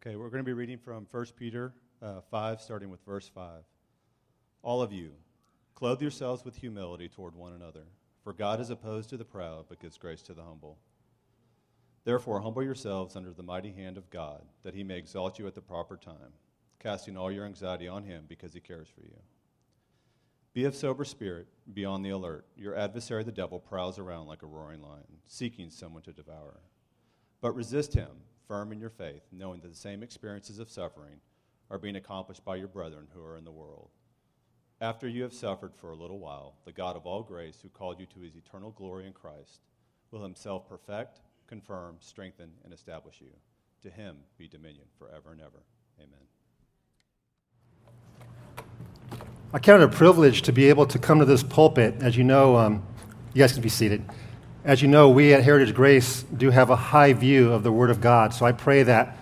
Okay, we're going to be reading from 1 Peter uh, 5, starting with verse 5. All of you, clothe yourselves with humility toward one another, for God is opposed to the proud, but gives grace to the humble. Therefore, humble yourselves under the mighty hand of God, that he may exalt you at the proper time, casting all your anxiety on him because he cares for you. Be of sober spirit, be on the alert. Your adversary, the devil, prowls around like a roaring lion, seeking someone to devour. But resist him firm in your faith, knowing that the same experiences of suffering are being accomplished by your brethren who are in the world. After you have suffered for a little while, the God of all grace, who called you to his eternal glory in Christ, will himself perfect, confirm, strengthen, and establish you. To him be dominion forever and ever. Amen. I count it a privilege to be able to come to this pulpit. As you know, um, you guys can be seated. As you know, we at Heritage Grace do have a high view of the Word of God. So I pray that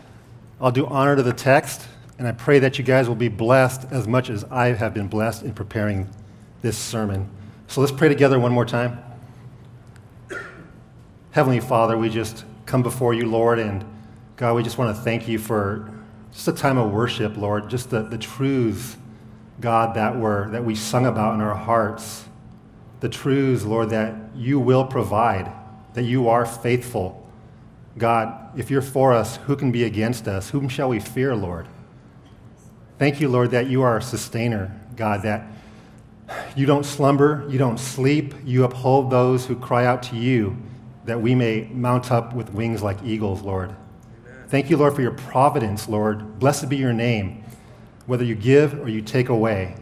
I'll do honor to the text, and I pray that you guys will be blessed as much as I have been blessed in preparing this sermon. So let's pray together one more time. Heavenly Father, we just come before you, Lord, and God, we just want to thank you for just a time of worship, Lord, just the, the truths, God, that, were, that we sung about in our hearts the truths, Lord, that you will provide, that you are faithful. God, if you're for us, who can be against us? Whom shall we fear, Lord? Thank you, Lord, that you are a sustainer, God, that you don't slumber, you don't sleep, you uphold those who cry out to you, that we may mount up with wings like eagles, Lord. Amen. Thank you, Lord, for your providence, Lord. Blessed be your name, whether you give or you take away.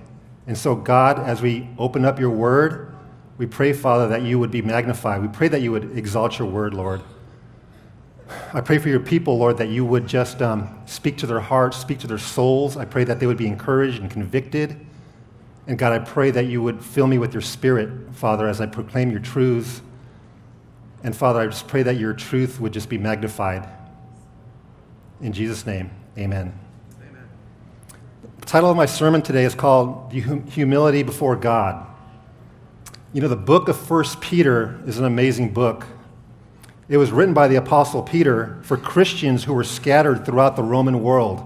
And so, God, as we open up your word, we pray, Father, that you would be magnified. We pray that you would exalt your word, Lord. I pray for your people, Lord, that you would just um, speak to their hearts, speak to their souls. I pray that they would be encouraged and convicted. And God, I pray that you would fill me with your spirit, Father, as I proclaim your truths. And Father, I just pray that your truth would just be magnified. In Jesus' name, amen. amen. The title of my sermon today is called Humility Before God. You know, the book of First Peter is an amazing book. It was written by the Apostle Peter for Christians who were scattered throughout the Roman world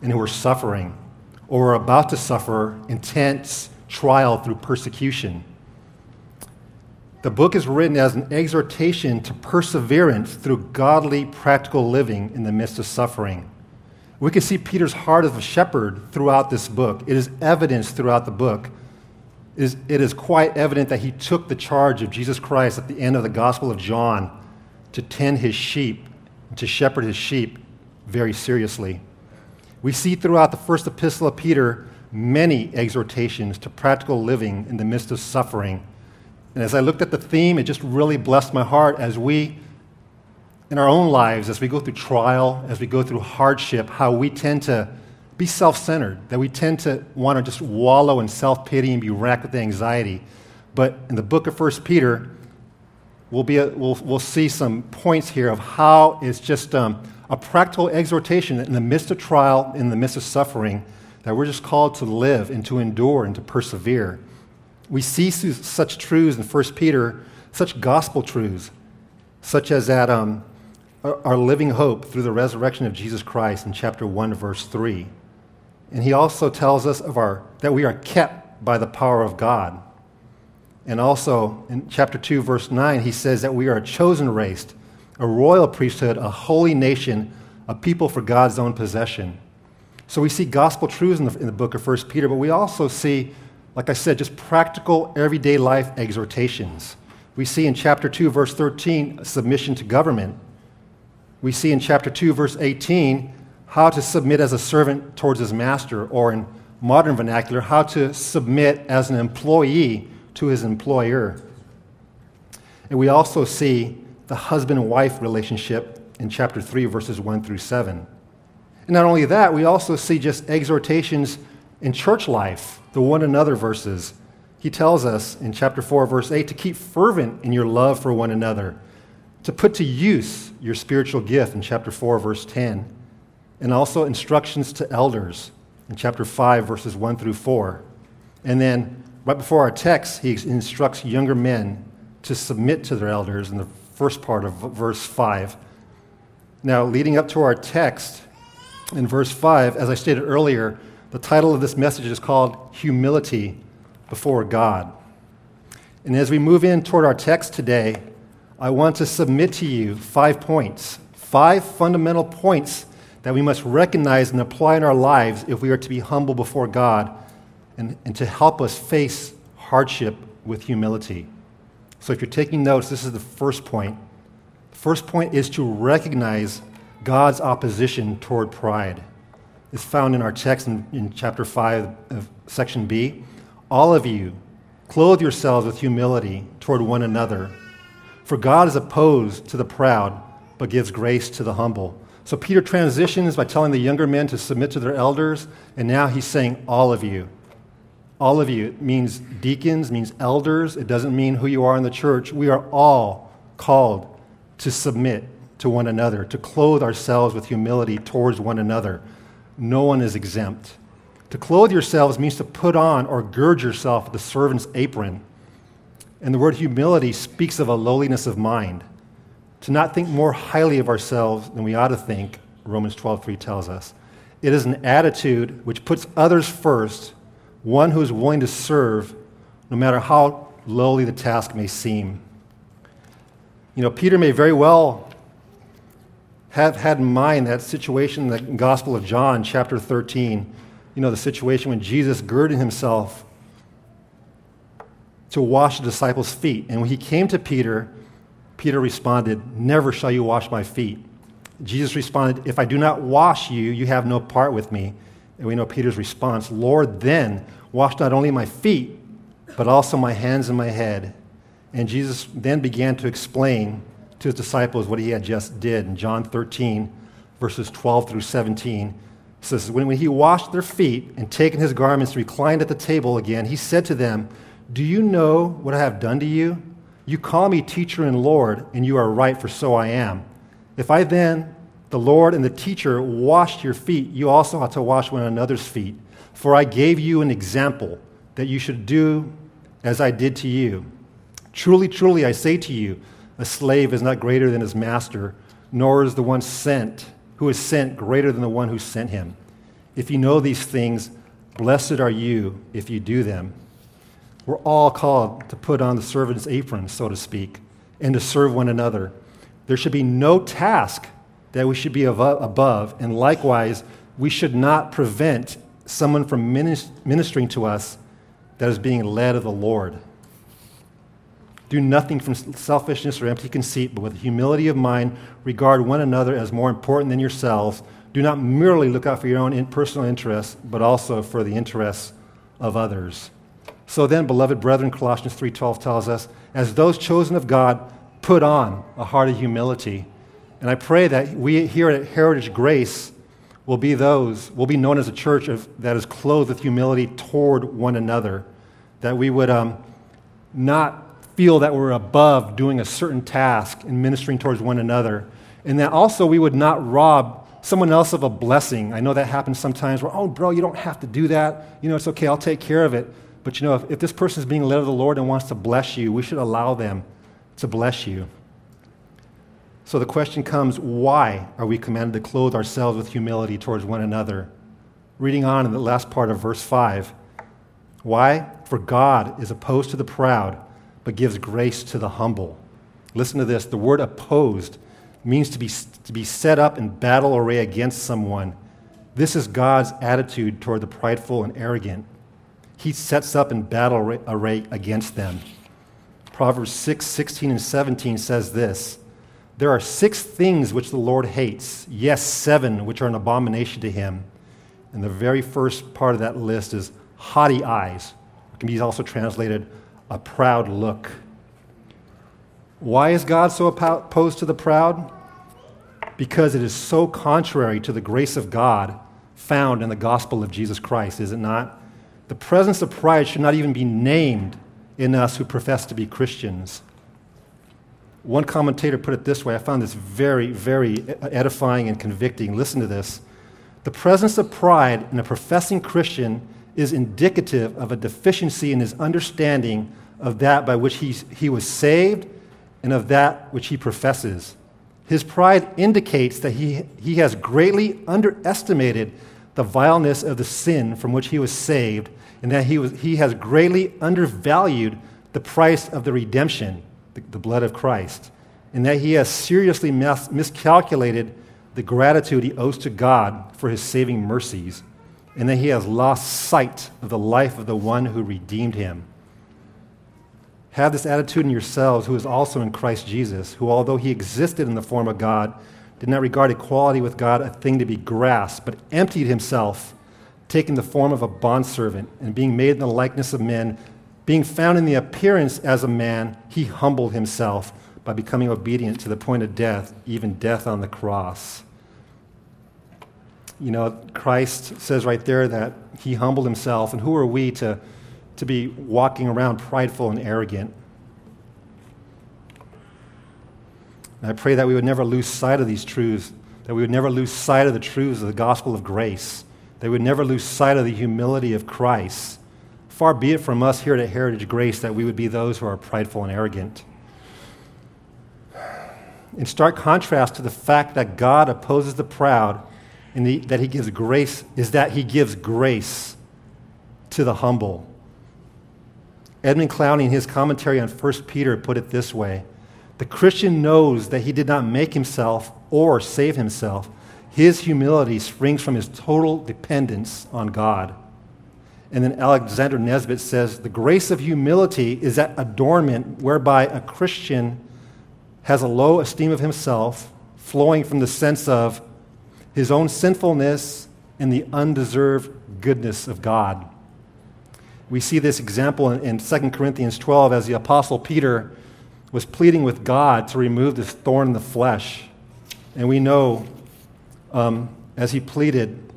and who were suffering or were about to suffer intense trial through persecution. The book is written as an exhortation to perseverance through godly, practical living in the midst of suffering. We can see Peter's heart of a shepherd throughout this book. It is evidence throughout the book is, it is quite evident that he took the charge of Jesus Christ at the end of the Gospel of John to tend his sheep, to shepherd his sheep very seriously. We see throughout the first epistle of Peter many exhortations to practical living in the midst of suffering. And as I looked at the theme, it just really blessed my heart as we, in our own lives, as we go through trial, as we go through hardship, how we tend to be self centered, that we tend to want to just wallow in self pity and be racked with anxiety. But in the book of 1 Peter, we'll, be a, we'll, we'll see some points here of how it's just um, a practical exhortation in the midst of trial, in the midst of suffering, that we're just called to live and to endure and to persevere. We see such truths in 1 Peter, such gospel truths, such as that um, our living hope through the resurrection of Jesus Christ in chapter 1, verse 3. And he also tells us of our, that we are kept by the power of God. And also in chapter 2, verse 9, he says that we are a chosen race, a royal priesthood, a holy nation, a people for God's own possession. So we see gospel truths in the, in the book of 1 Peter, but we also see, like I said, just practical, everyday life exhortations. We see in chapter 2, verse 13, submission to government. We see in chapter 2, verse 18, how to submit as a servant towards his master, or in modern vernacular, how to submit as an employee to his employer. And we also see the husband wife relationship in chapter 3, verses 1 through 7. And not only that, we also see just exhortations in church life, the one another verses. He tells us in chapter 4, verse 8, to keep fervent in your love for one another, to put to use your spiritual gift in chapter 4, verse 10 and also instructions to elders in chapter 5, verses 1 through 4. And then, right before our text, he instructs younger men to submit to their elders in the first part of verse 5. Now, leading up to our text, in verse 5, as I stated earlier, the title of this message is called Humility Before God. And as we move in toward our text today, I want to submit to you five points, five fundamental points that we must recognize and apply in our lives if we are to be humble before God and, and to help us face hardship with humility. So if you're taking notes, this is the first point. The first point is to recognize God's opposition toward pride. It's found in our text in, in chapter 5 of section B. All of you, clothe yourselves with humility toward one another. For God is opposed to the proud, but gives grace to the humble. So Peter transitions by telling the younger men to submit to their elders, and now he's saying, All of you. All of you. It means deacons, means elders. It doesn't mean who you are in the church. We are all called to submit to one another, to clothe ourselves with humility towards one another. No one is exempt. To clothe yourselves means to put on or gird yourself with the servant's apron. And the word humility speaks of a lowliness of mind. To not think more highly of ourselves than we ought to think, Romans 12:3 tells us. It is an attitude which puts others first, one who is willing to serve no matter how lowly the task may seem. You know, Peter may very well have had in mind that situation in the Gospel of John, chapter 13. You know, the situation when Jesus girded himself to wash the disciples' feet. And when he came to Peter, Peter responded, Never shall you wash my feet. Jesus responded, If I do not wash you, you have no part with me. And we know Peter's response, Lord, then wash not only my feet, but also my hands and my head. And Jesus then began to explain to his disciples what he had just did in John 13, verses 12 through 17. It says, When he washed their feet and taken his garments, reclined at the table again, he said to them, Do you know what I have done to you? You call me teacher and Lord, and you are right, for so I am. If I then, the Lord and the teacher, washed your feet, you also ought to wash one another's feet. For I gave you an example that you should do as I did to you. Truly, truly, I say to you, a slave is not greater than his master, nor is the one sent who is sent greater than the one who sent him. If you know these things, blessed are you if you do them. We're all called to put on the servant's apron, so to speak, and to serve one another. There should be no task that we should be above, and likewise, we should not prevent someone from ministering to us that is being led of the Lord. Do nothing from selfishness or empty conceit, but with humility of mind, regard one another as more important than yourselves. Do not merely look out for your own personal interests, but also for the interests of others. So then, beloved brethren, Colossians 3:12 tells us, as those chosen of God, put on a heart of humility. And I pray that we here at Heritage Grace will be those, will be known as a church of, that is clothed with humility toward one another. That we would um, not feel that we're above doing a certain task and ministering towards one another. And that also we would not rob someone else of a blessing. I know that happens sometimes where, oh, bro, you don't have to do that. You know, it's okay, I'll take care of it. But you know, if, if this person is being led of the Lord and wants to bless you, we should allow them to bless you. So the question comes why are we commanded to clothe ourselves with humility towards one another? Reading on in the last part of verse 5. Why? For God is opposed to the proud but gives grace to the humble. Listen to this the word opposed means to be, to be set up in battle array against someone. This is God's attitude toward the prideful and arrogant. He sets up in battle array against them. Proverbs 6, 16, and 17 says this There are six things which the Lord hates, yes, seven which are an abomination to him. And the very first part of that list is haughty eyes. It can be also translated a proud look. Why is God so opposed to the proud? Because it is so contrary to the grace of God found in the gospel of Jesus Christ, is it not? The presence of pride should not even be named in us who profess to be Christians. One commentator put it this way I found this very, very edifying and convicting. Listen to this. The presence of pride in a professing Christian is indicative of a deficiency in his understanding of that by which he, he was saved and of that which he professes. His pride indicates that he, he has greatly underestimated the vileness of the sin from which he was saved, and that he, was, he has greatly undervalued the price of the redemption, the, the blood of Christ, and that he has seriously mis- miscalculated the gratitude he owes to God for his saving mercies, and that he has lost sight of the life of the one who redeemed him. Have this attitude in yourselves, who is also in Christ Jesus, who, although he existed in the form of God, did not regard equality with God a thing to be grasped, but emptied himself, taking the form of a bondservant, and being made in the likeness of men, being found in the appearance as a man, he humbled himself by becoming obedient to the point of death, even death on the cross. You know, Christ says right there that he humbled himself, and who are we to, to be walking around prideful and arrogant? And I pray that we would never lose sight of these truths, that we would never lose sight of the truths of the gospel of grace, we would never lose sight of the humility of Christ. Far be it from us here at Heritage Grace that we would be those who are prideful and arrogant. In stark contrast to the fact that God opposes the proud and the, that he gives grace, is that he gives grace to the humble. Edmund Clowney, in his commentary on 1 Peter, put it this way the Christian knows that he did not make himself or save himself. His humility springs from his total dependence on God. And then Alexander Nisbet says the grace of humility is that adornment whereby a Christian has a low esteem of himself, flowing from the sense of his own sinfulness and the undeserved goodness of God. We see this example in, in 2 Corinthians 12 as the Apostle Peter was pleading with God to remove this thorn in the flesh. And we know um, as he pleaded,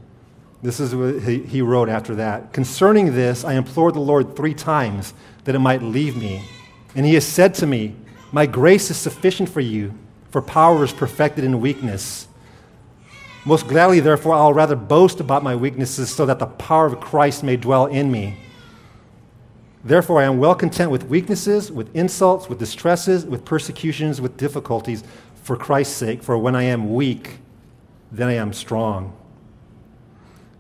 this is what he, wrote after that. Concerning this, I implored the Lord three times that it might leave me. And he has said to me, My grace is sufficient for you, for power is perfected in weakness. Most gladly, therefore, I'll rather boast about my weaknesses so that the power of Christ may dwell in me. Therefore, I am well content with weaknesses, with insults, with distresses, with persecutions, with difficulties, for Christ's sake. For when I am weak, then I am strong.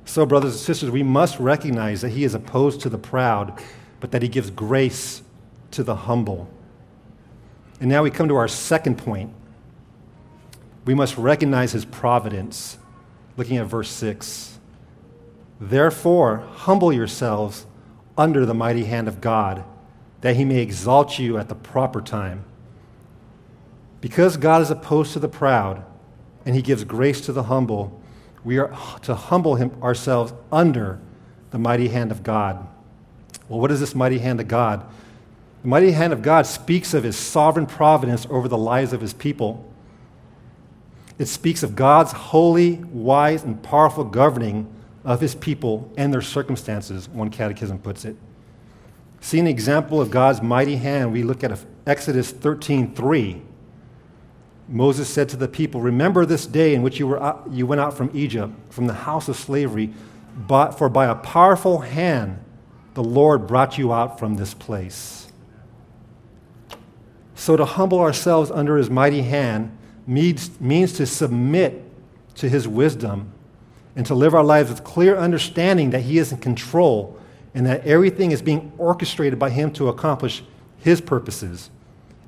So, brothers and sisters, we must recognize that He is opposed to the proud, but that He gives grace to the humble. And now we come to our second point. We must recognize His providence. Looking at verse 6. Therefore, humble yourselves under the mighty hand of God, that he may exalt you at the proper time. Because God is opposed to the proud, and he gives grace to the humble, we are to humble him, ourselves under the mighty hand of God. Well, what is this mighty hand of God? The mighty hand of God speaks of his sovereign providence over the lives of his people. It speaks of God's holy, wise, and powerful governing of his people and their circumstances, one catechism puts it. See an example of God's mighty hand, we look at Exodus 13:3. Moses said to the people, Remember this day in which you, were you went out from Egypt, from the house of slavery, but, for by a powerful hand the Lord brought you out from this place. So to humble ourselves under his mighty hand means, means to submit to his wisdom and to live our lives with clear understanding that He is in control and that everything is being orchestrated by Him to accomplish His purposes.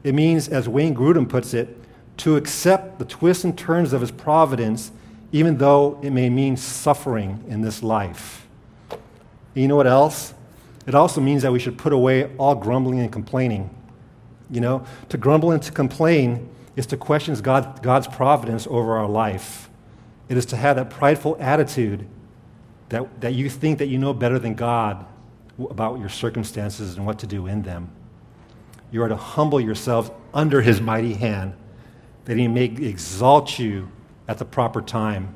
It means, as Wayne Grudem puts it, to accept the twists and turns of His providence, even though it may mean suffering in this life. And you know what else? It also means that we should put away all grumbling and complaining. You know, to grumble and to complain is to question God, God's providence over our life. It is to have that prideful attitude that, that you think that you know better than God about your circumstances and what to do in them. You are to humble yourselves under his mighty hand, that he may exalt you at the proper time.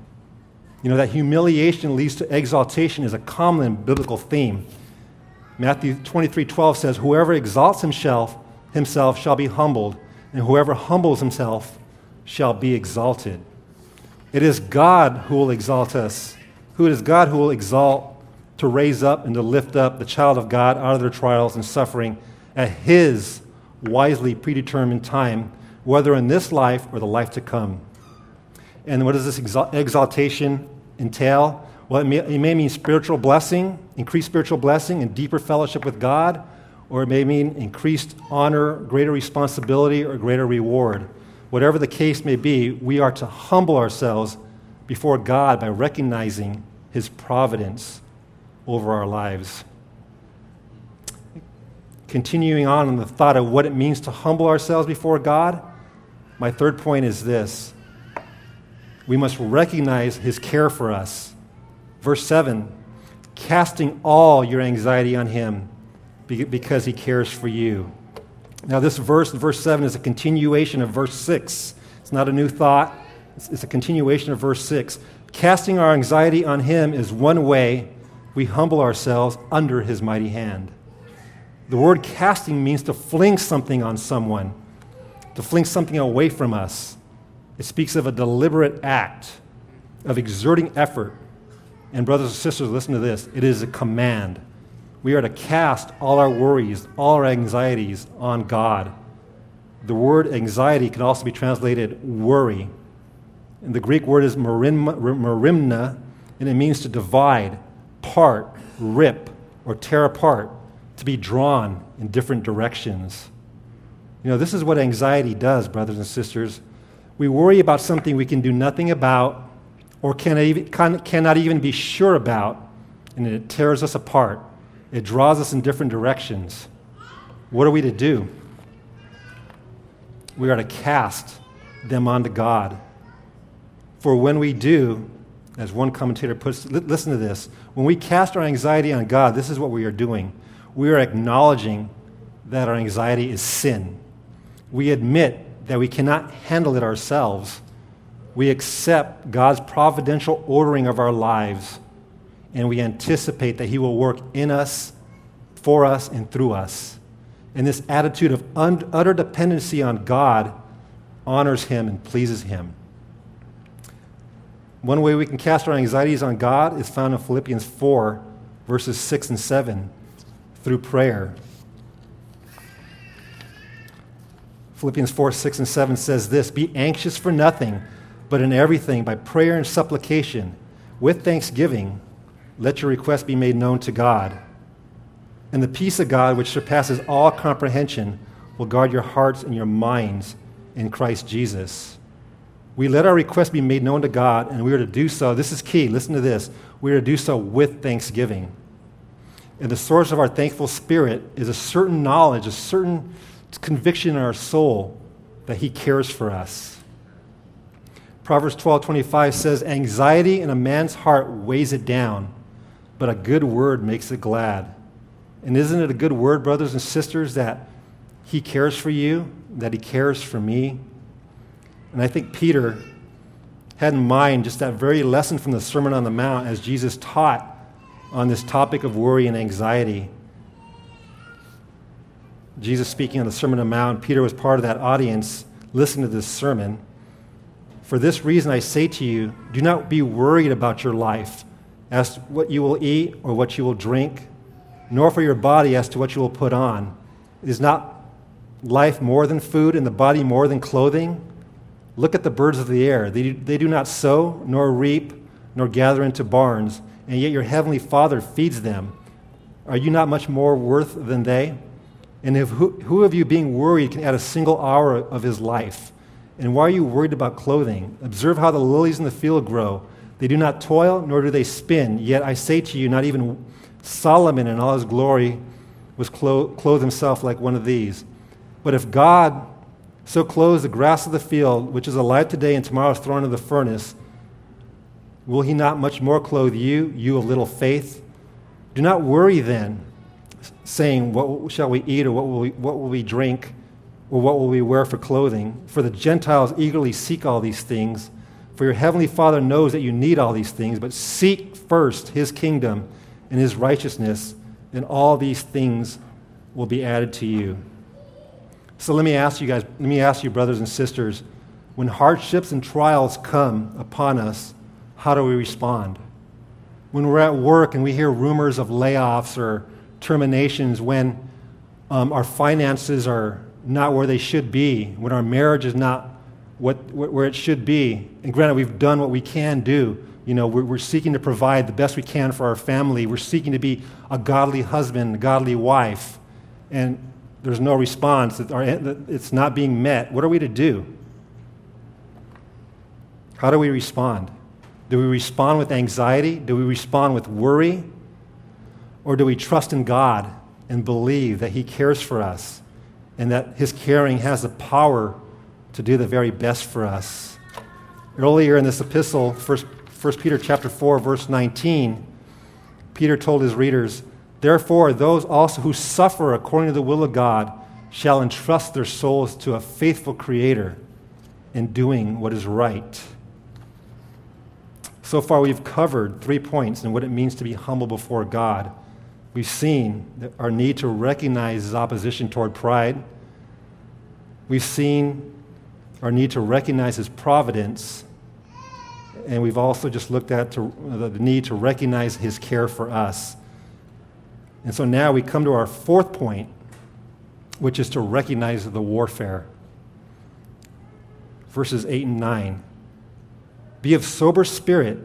You know, that humiliation leads to exaltation is a common biblical theme. Matthew 23 12 says, Whoever exalts himself, himself shall be humbled, and whoever humbles himself shall be exalted. It is God who will exalt us. Who it is God who will exalt to raise up and to lift up the child of God out of their trials and suffering at his wisely predetermined time whether in this life or the life to come. And what does this exaltation entail? Well, it may, it may mean spiritual blessing, increased spiritual blessing, and deeper fellowship with God, or it may mean increased honor, greater responsibility, or greater reward. Whatever the case may be, we are to humble ourselves before God by recognizing His providence over our lives. Continuing on in the thought of what it means to humble ourselves before God, my third point is this we must recognize His care for us. Verse 7 casting all your anxiety on Him because He cares for you. Now, this verse, verse 7, is a continuation of verse 6. It's not a new thought, it's, a continuation of verse 6. Casting our anxiety on Him is one way we humble ourselves under His mighty hand. The word casting means to fling something on someone, to fling something away from us. It speaks of a deliberate act of exerting effort. And, brothers and sisters, listen to this it is a command. We are to cast all our worries, all our anxieties on God. The word anxiety can also be translated worry. And the Greek word is merimna, and it means to divide, part, rip, or tear apart, to be drawn in different directions. You know, this is what anxiety does, brothers and sisters. We worry about something we can do nothing about or cannot even be sure about, and it tears us apart. It draws us in different directions. What are we to do? We are to cast them onto God. For when we do, as one commentator puts, listen to this. When we cast our anxiety on God, this is what we are doing. We are acknowledging that our anxiety is sin. We admit that we cannot handle it ourselves. We accept God's providential ordering of our lives and we anticipate that He will work in us, for us, and through us. And this attitude of un- utter dependency on God honors Him and pleases Him. One way we can cast our anxieties on God is found in Philippians 4, verses 6 and 7, through prayer. Philippians 4, 6, and 7 says this Be anxious for nothing, but in everything, by prayer and supplication, with thanksgiving, let your request be made known to God. And the peace of God, which surpasses all comprehension, will guard your hearts and your minds in Christ Jesus. We let our request be made known to God, and we are to do so. This is key. Listen to this. We are to do so with thanksgiving. And the source of our thankful spirit is a certain knowledge, a certain conviction in our soul that He cares for us. Proverbs 12 25 says, Anxiety in a man's heart weighs it down but a good word makes it glad. And isn't it a good word, brothers and sisters, that He cares for you, that He cares for me? And I think Peter had in mind just that very lesson from the Sermon on the Mount as Jesus taught on this topic of worry and anxiety. Jesus speaking on the Sermon on the Mount, Peter was part of that audience listening to this sermon. For this reason, I say to you, do not be worried about your life as to what you will eat or what you will drink, nor for your body as to what you will put on. Is not life more than food and the body more than clothing? Look at the birds of the air. They they do not sow, nor reap, nor gather into barns, and yet your heavenly Father feeds them. Are you not much more worth than they? And if, who, who of you, being worried, can add a single hour of his life? And why are you worried about clothing? Observe how the lilies in the field grow. They do not toil, nor do they spin. Yet I say to you, not even Solomon in all his glory was clo- clothed himself like one of these. But if God so clothes the grass of the field, which is alive today and tomorrow is thrown into the furnace, will he not much more clothe you, you of little faith? Do not worry then, saying, What shall we eat, or what will we, what will we drink, or what will we wear for clothing? For the Gentiles eagerly seek all these things for your heavenly Father knows that you need all these things, but seek first his kingdom and his righteousness, and all these things will be added to you. So let me ask you guys, let me ask you, brothers and sisters, when hardships and trials come upon us, how do we respond? When we're at work and we hear rumors of layoffs or terminations, when um, our finances are not where they should be, when our marriage is not what, where it should be. And granted, we've done what we can do. You know, we're, we're seeking to provide the best we can for our family. We're seeking to be a godly husband, a godly wife. And there's no response. It's not being met. What are we to do? How do we respond? Do we respond with anxiety? Do we respond with worry? Or do we trust in God and believe that He cares for us and that His caring has the power to do the very best for us? Earlier in this epistle, 1, 1 Peter chapter 4, verse 19, Peter told his readers, Therefore, those also who suffer according to the will of God shall entrust their souls to a faithful Creator in doing what is right. So far, we've covered three points in what it means to be humble before God. We've seen our need to recognize his opposition toward pride. We've seen our need to recognize his providence. And we've also just looked at to, the need to recognize his care for us. And so now we come to our fourth point, which is to recognize the warfare. Verses 8 and 9. Be of sober spirit,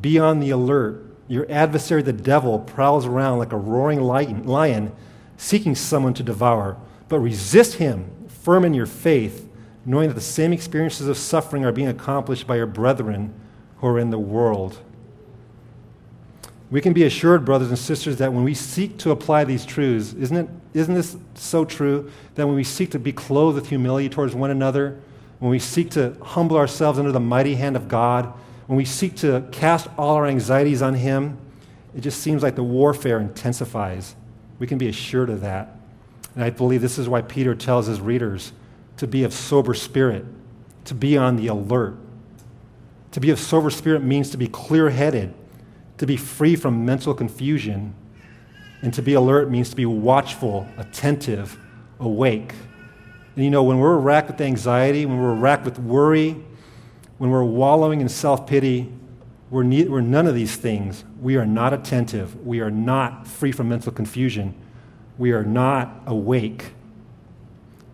be on the alert. Your adversary, the devil, prowls around like a roaring lion, seeking someone to devour. But resist him, firm in your faith, knowing that the same experiences of suffering are being accomplished by your brethren who are in the world. We can be assured, brothers and sisters, that when we seek to apply these truths, isn't, it, isn't this so true? That when we seek to be clothed with humility towards one another, when we seek to humble ourselves under the mighty hand of God, when we seek to cast all our anxieties on Him, it just seems like the warfare intensifies. We can be assured of that. And I believe this is why Peter tells his readers to be of sober spirit, to be on the alert. To be of sober spirit means to be clear headed, to be free from mental confusion. And to be alert means to be watchful, attentive, awake. And you know, when we're racked with anxiety, when we're racked with worry, when we're wallowing in self pity, we're, ne- we're none of these things. We are not attentive. We are not free from mental confusion. We are not awake.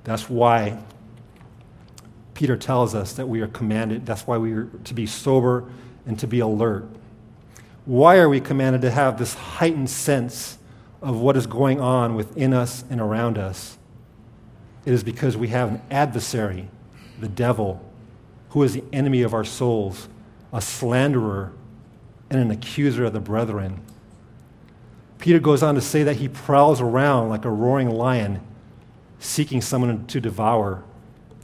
That's why Peter tells us that we are commanded, that's why we are to be sober and to be alert. Why are we commanded to have this heightened sense of what is going on within us and around us? It is because we have an adversary, the devil, who is the enemy of our souls, a slanderer, and an accuser of the brethren. Peter goes on to say that he prowls around like a roaring lion, seeking someone to devour.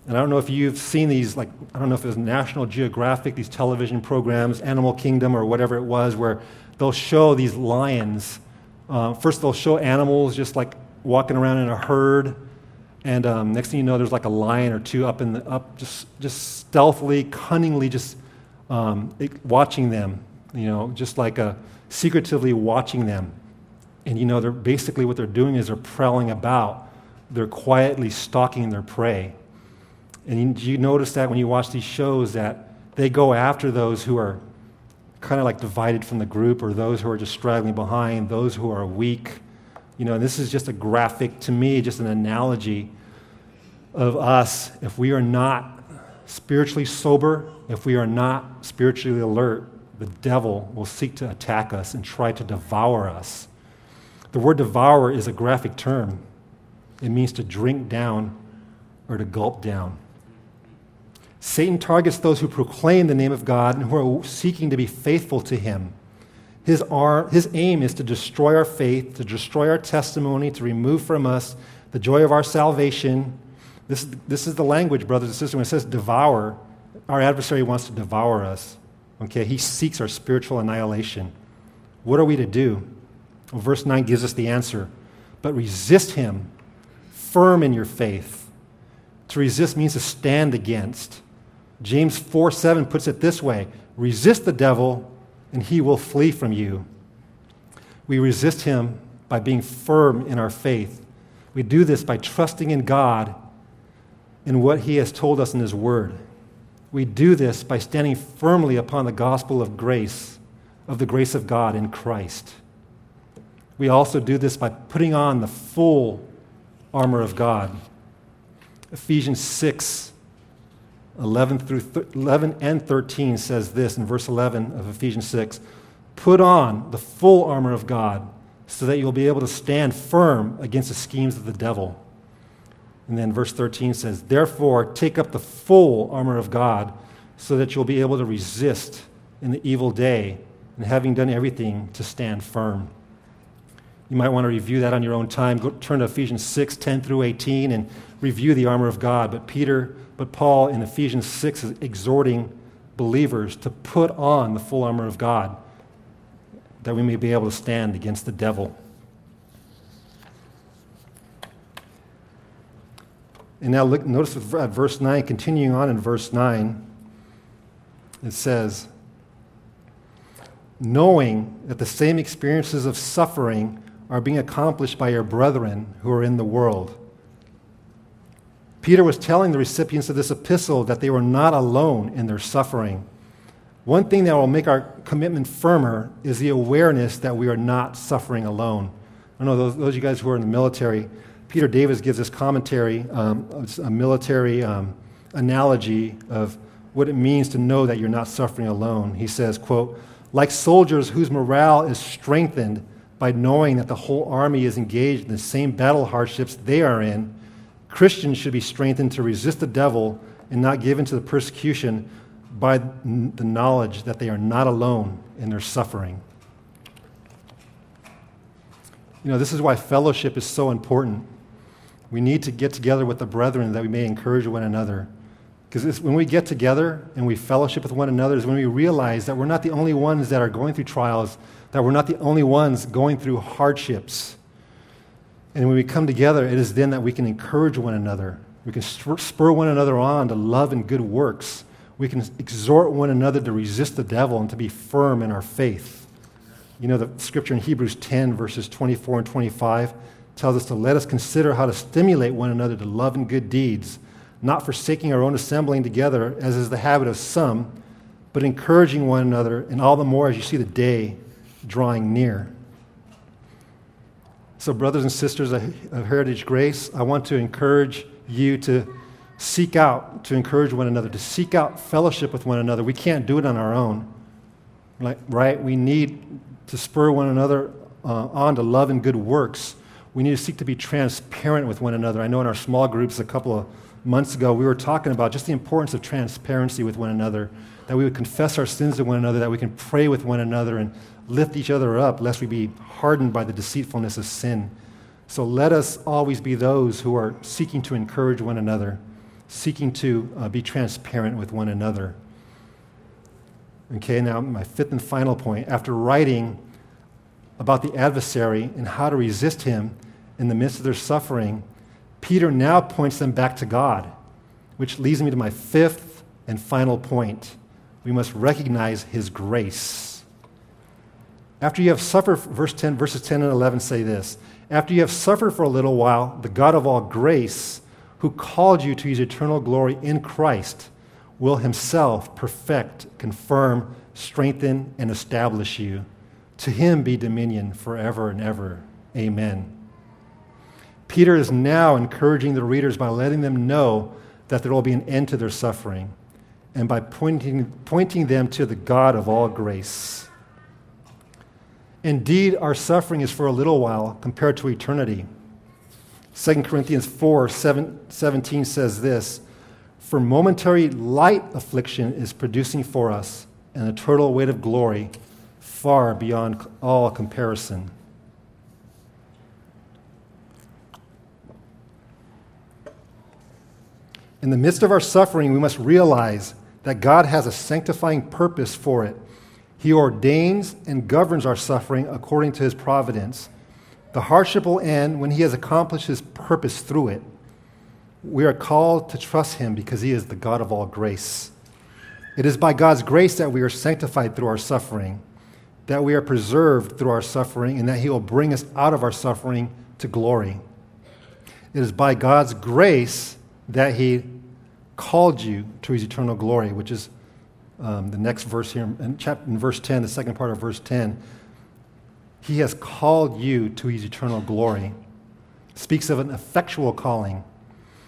And I don't know if you've seen these, like, I don't know if it was National Geographic, these television programs, Animal Kingdom, or whatever it was, where they'll show these lions. Uh, first, they'll show animals just like walking around in a herd and um, next thing you know, there's like a lion or two up in the up, just just stealthily, cunningly, just um, watching them. You know, just like a secretively watching them. And you know, they're basically what they're doing is they're prowling about. They're quietly stalking their prey. And you, you notice that when you watch these shows that they go after those who are kind of like divided from the group or those who are just straggling behind, those who are weak. You know, this is just a graphic, to me, just an analogy of us, if we are not spiritually sober, if we are not spiritually alert, the devil will seek to attack us and try to devour us. The word devour is a graphic term, it means to drink down or to gulp down. Satan targets those who proclaim the name of God and who are seeking to be faithful to him. His, ar- his aim is to destroy our faith, to destroy our testimony, to remove from us the joy of our salvation, this, this is the language, brothers and sisters. When it says devour, our adversary wants to devour us. Okay, he seeks our spiritual annihilation. What are we to do? Well, verse 9 gives us the answer. But resist him, firm in your faith. To resist means to stand against. James 4 7 puts it this way resist the devil, and he will flee from you. We resist him by being firm in our faith. We do this by trusting in God in what he has told us in his word. We do this by standing firmly upon the gospel of grace, of the grace of God in Christ. We also do this by putting on the full armor of God. Ephesians 6, 11, through th- 11 and 13 says this in verse 11 of Ephesians 6 Put on the full armor of God so that you'll be able to stand firm against the schemes of the devil. And then verse 13 says, Therefore, take up the full armor of God so that you'll be able to resist in the evil day, and having done everything, to stand firm. You might want to review that on your own time. Go, turn to Ephesians 6, 10 through 18, and review the armor of God. But Peter, but Paul in Ephesians 6 is exhorting believers to put on the full armor of God that we may be able to stand against the devil. And now look, notice at verse 9, continuing on in verse 9, it says, Knowing that the same experiences of suffering are being accomplished by your brethren who are in the world. Peter was telling the recipients of this epistle that they were not alone in their suffering. One thing that will make our commitment firmer is the awareness that we are not suffering alone. I know those, those of you guys who are in the military, Peter Davids gives this commentary, um, a military um, analogy of what it means to know that you're not suffering alone. He says, quote, like soldiers whose morale is strengthened by knowing that the whole army is engaged in the same battle hardships they are in, Christians should be strengthened to resist the devil and not give in to the persecution by the knowledge that they are not alone in their suffering. You know, this is why fellowship is so important. We need to get together with the brethren that we may encourage one another. Because when we get together and we fellowship with one another, is when we realize that we're not the only ones that are going through trials, that we're not the only ones going through hardships. And when we come together, it is then that we can encourage one another. We can spur one another on to love and good works. We can exhort one another to resist the devil and to be firm in our faith. You know, the scripture in Hebrews 10, verses 24 and 25 tells us to let us consider how to stimulate one another to love and good deeds, not forsaking our own assembling together, as is the habit of some, but encouraging one another, and all the more as you see the day drawing near. So, brothers and sisters of Heritage Grace, I want to encourage you to seek out to encourage one another, to seek out fellowship with one another. We can't do it on our own, right? We need to spur one another uh, on to love and good works. We need to seek to be transparent with one another. I know in our small groups a couple of months ago, we were talking about just the importance of transparency with one another, that we would confess our sins to one another, that we can pray with one another and lift each other up, lest we be hardened by the deceitfulness of sin. So let us always be those who are seeking to encourage one another seeking to uh, be transparent with one another. Okay, now my fifth and final point. After writing about the adversary and how to resist him in the midst of their suffering, Peter now points them back to God, which leads me to my fifth and final point. We must recognize his grace. After you have suffered, verse 10, verses 10 and 11 say this After you have suffered for a little while, the God of all grace, who called you to his eternal glory in Christ, will himself perfect, confirm, strengthen, and establish you. To him be dominion forever and ever. Amen. Peter is now encouraging the readers by letting them know that there will be an end to their suffering and by pointing, pointing them to the God of all grace. Indeed, our suffering is for a little while compared to eternity. 2 Corinthians 4 7, 17 says this For momentary light affliction is producing for us an eternal weight of glory far beyond all comparison. In the midst of our suffering, we must realize that God has a sanctifying purpose for it. He ordains and governs our suffering according to his providence. The hardship will end when he has accomplished his purpose through it. We are called to trust him because he is the God of all grace. It is by God's grace that we are sanctified through our suffering, that we are preserved through our suffering, and that he will bring us out of our suffering to glory. It is by God's grace that he called you to his eternal glory, which is um, the next verse here in, chapter, in verse 10, the second part of verse 10. He has called you to his eternal glory. Speaks of an effectual calling.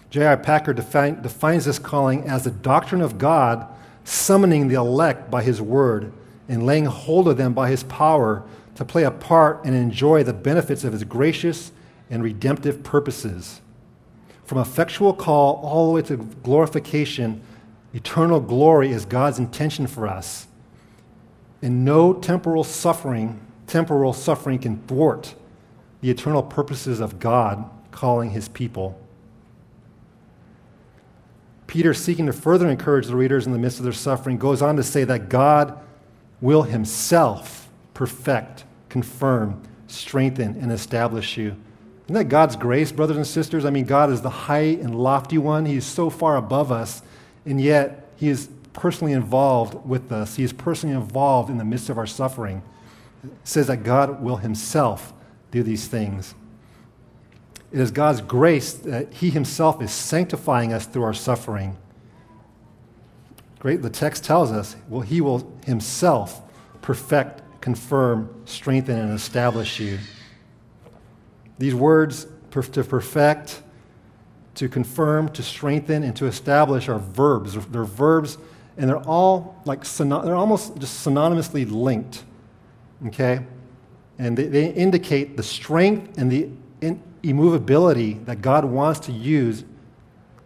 J.I. Packer define, defines this calling as the doctrine of God summoning the elect by his word and laying hold of them by his power to play a part and enjoy the benefits of his gracious and redemptive purposes. From effectual call all the way to glorification, eternal glory is God's intention for us. And no temporal suffering, temporal suffering can thwart the eternal purposes of God calling his people. Peter, seeking to further encourage the readers in the midst of their suffering, goes on to say that God will himself perfect, confirm, strengthen, and establish you. Isn't that God's grace, brothers and sisters? I mean, God is the high and lofty one. He is so far above us, and yet He is personally involved with us. He is personally involved in the midst of our suffering. It says that God will Himself do these things. It is God's grace that He Himself is sanctifying us through our suffering. Great, the text tells us, well, He will Himself perfect, confirm, strengthen, and establish you. These words, to perfect, to confirm, to strengthen, and to establish are verbs. They're verbs, and they're all like they're almost just synonymously linked. Okay, and they, they indicate the strength and the immovability that God wants to use,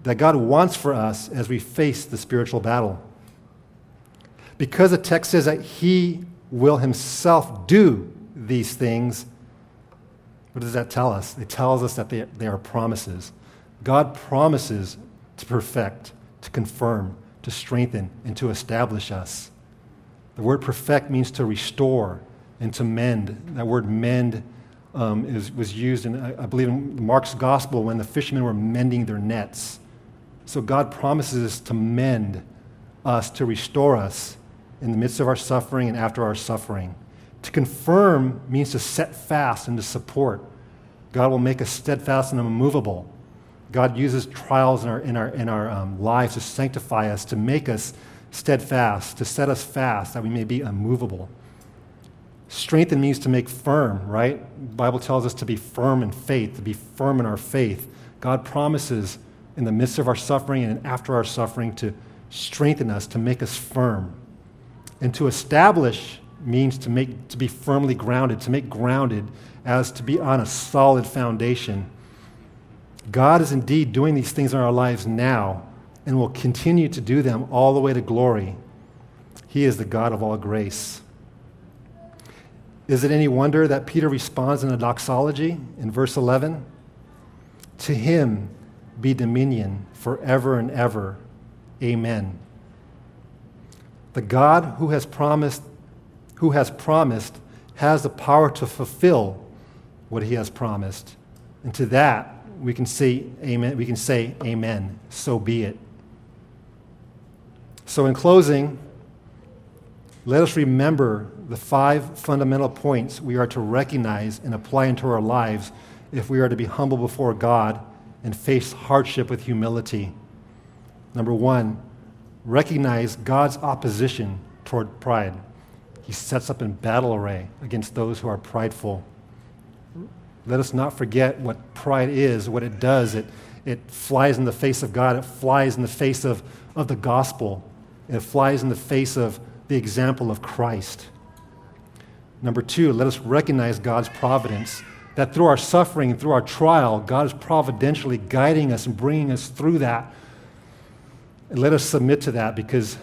that God wants for us as we face the spiritual battle. Because the text says that He will Himself do these things, what does that tell us? It tells us that they, they are promises. God promises to perfect, to confirm, to strengthen, and to establish us. The word perfect means to restore and to mend. That word mend um, is, was used, in, I believe, in Mark's gospel when the fishermen were mending their nets. So God promises to mend us, to restore us in the midst of our suffering and after our suffering. To confirm means to set fast and to support. God will make us steadfast and immovable. God uses trials in our, in our, in our um, lives to sanctify us, to make us steadfast, to set us fast, that we may be immovable. Strengthen means to make firm, right? The Bible tells us to be firm in faith, to be firm in our faith. God promises in the midst of our suffering and after our suffering to strengthen us, to make us firm. And to establish means to, make, to be firmly grounded, to make grounded as to be on a solid foundation. God is indeed doing these things in our lives now and will continue to do them all the way to glory. He is the God of all grace. Is it any wonder that Peter responds in a doxology in verse 11? To him be dominion forever and ever. Amen. The God who has promised who has promised has the power to fulfill what he has promised. And to that we can say amen. We can say amen. So be it. So in closing, let us remember the five fundamental points we are to recognize and apply into our lives if we are to be humble before God and face hardship with humility. Number one, recognize God's opposition toward pride. He sets up in battle array against those who are prideful. Let us not forget what pride is, what it does. It, it flies in the face of God, it flies in the face of, of the gospel, it flies in the face of the example of Christ. Number two, let us recognize God's providence. That through our suffering and through our trial, God is providentially guiding us and bringing us through that. And let us submit to that because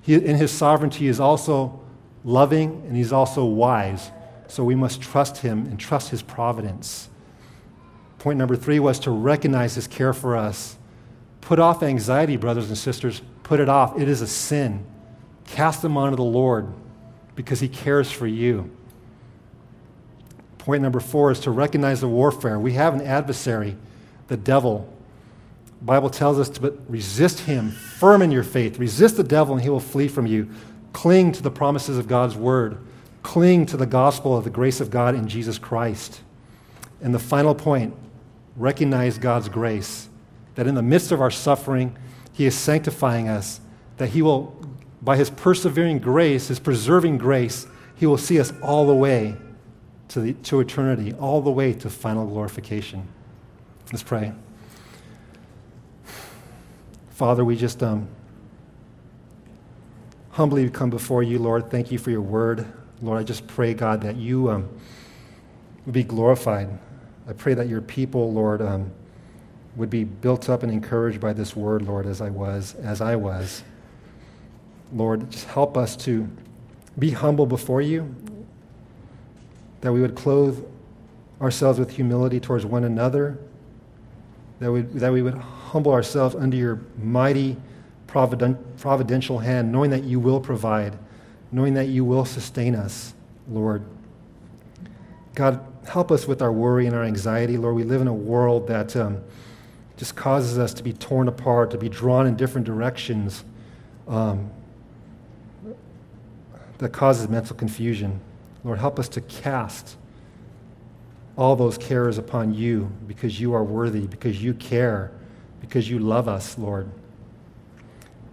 he, in His sovereignty, is also loving and He's also wise. So we must trust him and trust his providence. Point number three was to recognize his care for us. Put off anxiety, brothers and sisters. Put it off. It is a sin. Cast them onto the Lord because he cares for you. Point number four is to recognize the warfare. We have an adversary, the devil. The Bible tells us to resist him, firm in your faith. Resist the devil, and he will flee from you. Cling to the promises of God's word cling to the gospel of the grace of God in Jesus Christ. And the final point recognize God's grace, that in the midst of our suffering, He is sanctifying us, that He will, by His persevering grace, His preserving grace, He will see us all the way to, the, to eternity, all the way to final glorification. Let's pray. Father, we just um, humbly come before you, Lord. Thank you for your word. Lord, I just pray, God, that you um, would be glorified. I pray that your people, Lord, um, would be built up and encouraged by this word, Lord, as I was, as I was. Lord, just help us to be humble before you, that we would clothe ourselves with humility towards one another, that we, that we would humble ourselves under your mighty providen- providential hand, knowing that you will provide, knowing that you will sustain us, Lord. God, help us with our worry and our anxiety, Lord. We live in a world that um, just causes us to be torn apart, to be drawn in different directions. Um, that causes mental confusion. Lord, help us to cast all those cares upon you because you are worthy, because you care, because you love us, Lord.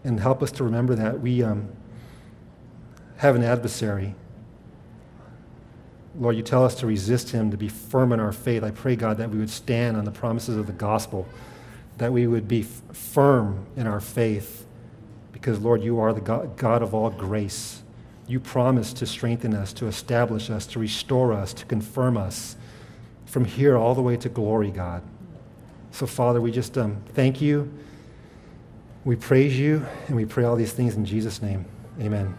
And help us to remember that we um, have an adversary. Lord, you tell us to resist him, to be firm in our faith. I pray, God, that we would stand on the promises of the gospel, that we would be f- firm in our faith, because, Lord, you are the God, God of all grace. You promise to strengthen us, to establish us, to restore us, to confirm us from here all the way to glory, God. So, Father, we just um, thank you. We praise you, and we pray all these things in Jesus' name. Amen.